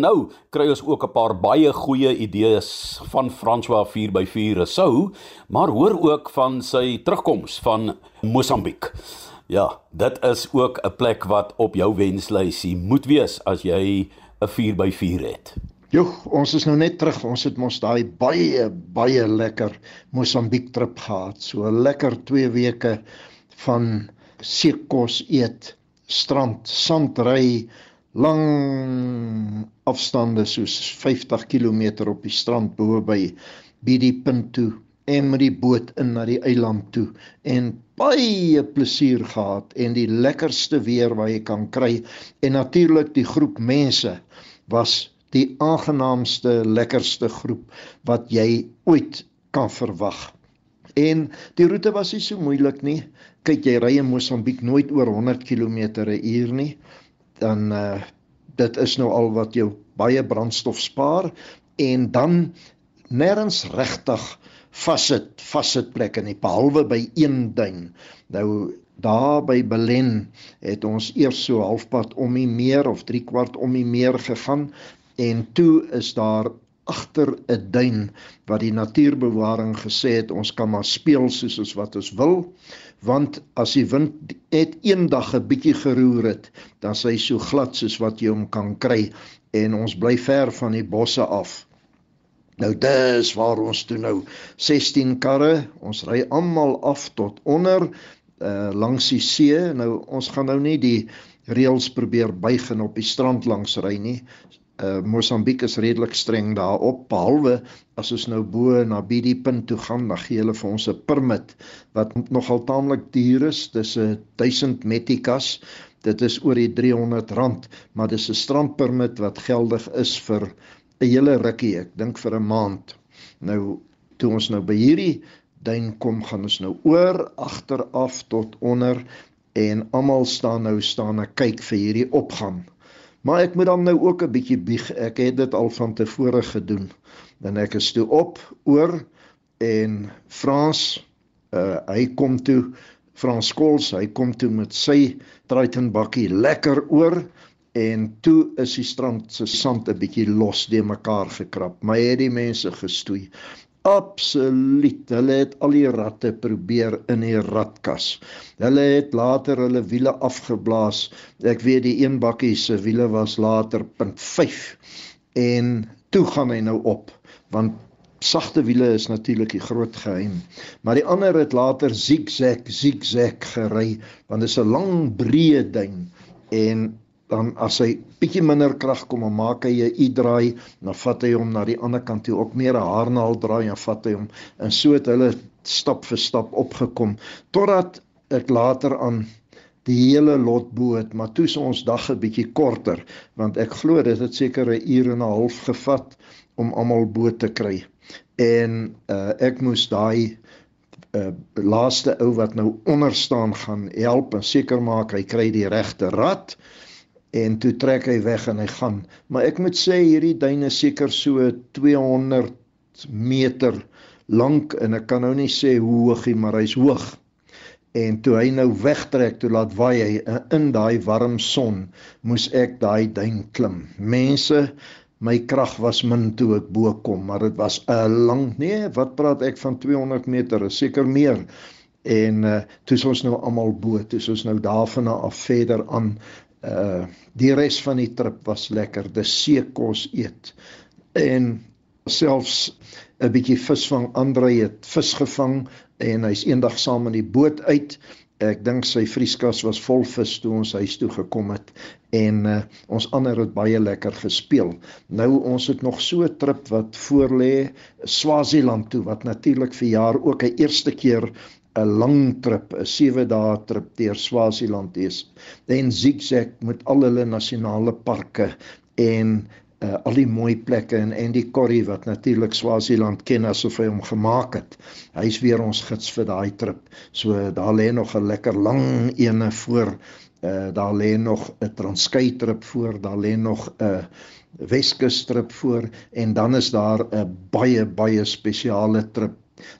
Nou kry ons ook 'n paar baie goeie idees van François 4x4 Resou, maar hoor ook van sy terugkoms van Mosambiek. Ja, dit is ook 'n plek wat op jou wenslysie moet wees as jy 'n 4x4 het. Jo, ons is nou net terug. Ons het mos daai baie baie lekker Mosambiek trip gehad. So lekker 2 weke van seekos eet, strand, sandry, lang afstande soos 50 km op die strand bo by BD Punto en met die boot in na die eiland toe en baie plesier gehad en die lekkerste weer wat jy kan kry en natuurlik die groep mense was die aangenaamste, lekkerste groep wat jy ooit kan verwag. En die roete was nie so moeilik nie. Kyk, jy ry in Mosambiek nooit oor 100 km/h nie. Dan uh dit is nou al wat jou baie brandstof spaar en dan nêrens regtig vassit vassit plekke nie behalwe by een duin. Nou daar by Belen het ons eers so halfpad om die meer of 3 kwart om die meer gegaan en toe is daar agter 'n duin wat die natuurbewaring gesê het ons kan maar speel soos ons wat ons wil want as die wind net eendag 'n bietjie geroer het dan sy so glad soos wat jy hom kan kry en ons bly ver van die bosse af. Nou dis waar ons toe nou 16 karre ons ry almal af tot onder uh, langs die see. Nou ons gaan nou nie die reëls probeer buig en op die strand langs ry nie uh, Mosambiek is redelik streng daarop behalwe as ons nou bo na BD punt toe gaan dan gee hulle vir ons 'n permit wat nogal taamlik duur is. Dis 'n 1000 meticas. Dit is oor die 300 rand maar dis 'n strandpermit wat geldig is vir 'n hele rukkie ek dink vir 'n maand. Nou toe ons nou by hierdie duin kom gaan ons nou oor agteraf tot onder en almal staan nou staan en kyk vir hierdie opgang Maar ek moet dan nou ook 'n bietjie bieg. Ek het dit al van tevore gedoen. Dan ek is toe op oor en Frans uh hy kom toe Frans Skols, hy kom toe met sy Tritonbakkie lekker oor en toe is die strand se sand 'n bietjie los de mekaar gekrap. My het die mense gestoei. Absoluut. Hulle het al die ratte probeer in die ratkas. Hulle het later hulle wiele afgeblaas. Ek weet die een bakkie se wiele was later .5 en toe gaan hy nou op want sagte wiele is natuurlik die groot geheim. Maar die ander het later zigzag zigzag gery want dit is 'n lang breë duin en dan as hy bietjie minder krag kom en maak hy 'n u-draai, dan vat hy hom na die ander kant toe ook meer 'n haarnaal draai en vat hy hom. En so het hulle stap vir stap opgekom totdat ek later aan die hele lot boot, maar toe is ons dag 'n bietjie korter want ek glo dit het seker 'n uur en 'n half gevat om almal boot te kry. En uh, ek moes daai uh, laaste ou wat nou onder staan gaan help en seker maak hy kry die regte rad en toe trek hy weg en hy gaan. Maar ek moet sê hierdie duine seker so 200 meter lank en ek kan nou nie sê hoe hoog hy maar hy's hoog. En toe hy nou wegtrek, toe laat waai hy in daai warm son, moes ek daai duin klim. Mense, my krag was min toe ek bo kom, maar dit was 'n lang, nee, wat praat ek van 200 meter, seker meer. En uh, toe is ons nou almal bo, toe is ons nou daarvan af verder aan uh die res van die trip was lekker. Dis seekos eet. En selfs 'n bietjie visvang. Andre het vis gevang en hy's eendag saam in die boot uit. Ek dink sy vrieskas was vol vis toe ons huis toe gekom het en uh, ons ander het baie lekker gespeel. Nou ons het nog so 'n trip wat voorlê Swaziland toe wat natuurlik vir jaar ook 'n eerste keer 'n lang trip, 'n 7 dae trip deur Swaziland is. En zigzag met al hulle nasionale parke en uh, al die mooi plekke en Andy Corrie wat natuurlik Swaziland ken asof hy hom gemaak het. Hy's weer ons gids vir daai trip. So daar lê nog 'n lekker lang ene voor. Uh, daar lê nog 'n Transkei trip voor, daar lê nog 'n Weskus trip voor en dan is daar 'n baie baie spesiale trip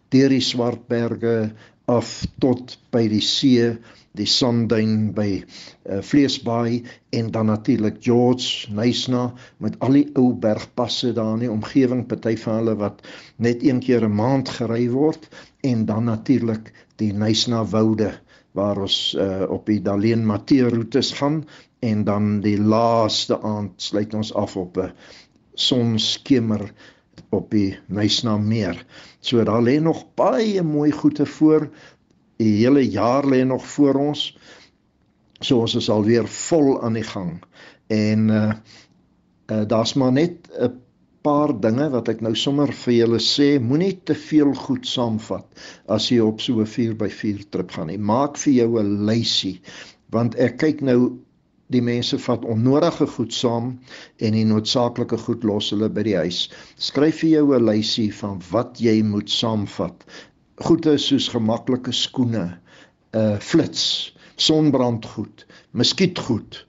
deur die Swartberge af tot by die see die Sandduin by uh, Vleesbaai en dan natuurlik George Nysna met al die ou bergpasse daar in die omgewing party van hulle wat net een keer 'n maand gery word en dan natuurlik die Nysna woude waar ons uh, op die Daleen Matee roetes gaan en dan die laaste aand sluit ons af op 'n sonskemer op die Nysna meer. So daar lê nog baie mooi goeie voor Die hele jaar lê nog voor ons. So ons is alweer vol aan die gang. En uh, uh daar's maar net 'n paar dinge wat ek nou sommer vir julle sê, moenie te veel goed saamvat as jy op so 'n 4x4 trip gaan nie. Maak vir jou 'n lysie want ek kyk nou die mense vat onnodige goed saam en die noodsaaklike goed los hulle by die huis. Skryf vir jou 'n lysie van wat jy moet saamvat goede soos gemaklike skoene, uh flits, sonbrandgoed, muskietgoed.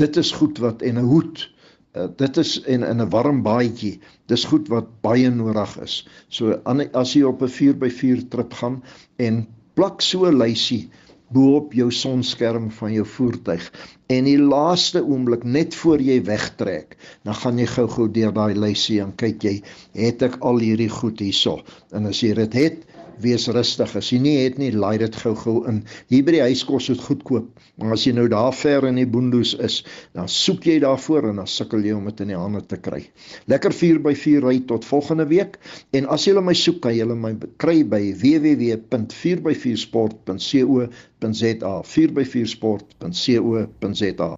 Dit is goed wat en 'n hoed. Uh, dit is en in 'n warm baadjie. Dis goed wat baie nodig is. So as jy op 'n 4x4 trip gaan en plak so 'n lysie bo op jou sonskerm van jou voertuig en die laaste oomblik net voor jy wegtrek, dan gaan jy gou-gou deur daai lysie en kyk jy, het ek al hierdie goed hierso? En as jy dit het, wees rustig. As jy nie het nie, laai dit gou-gou in. Hier by die huis kos dit goedkoop. Maar as jy nou daar ver in die boondoes is, dan soek jy daarvoor en dan sukkel jy om dit in die hande te kry. Lekker 4x4 ry tot volgende week. En as jy my soek, kan jy my kry by www.4x4sport.co.za. 4x4sport.co.za.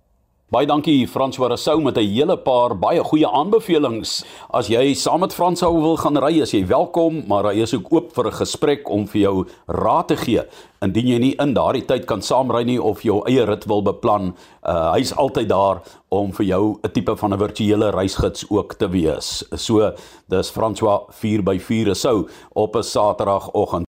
Baie dankie François Rousseau met 'n hele paar baie goeie aanbevelings. As jy saam met François wil gaan ry, as jy welkom, maar hy is ook oop vir 'n gesprek om vir jou raad te gee. Indien jy nie in daardie tyd kan saamry nie of jou eie rit wil beplan, uh, hy's altyd daar om vir jou 'n tipe van 'n virtuele reisgids ook te wees. So, dis François 4x4 Rousseau op 'n Saterdagoggend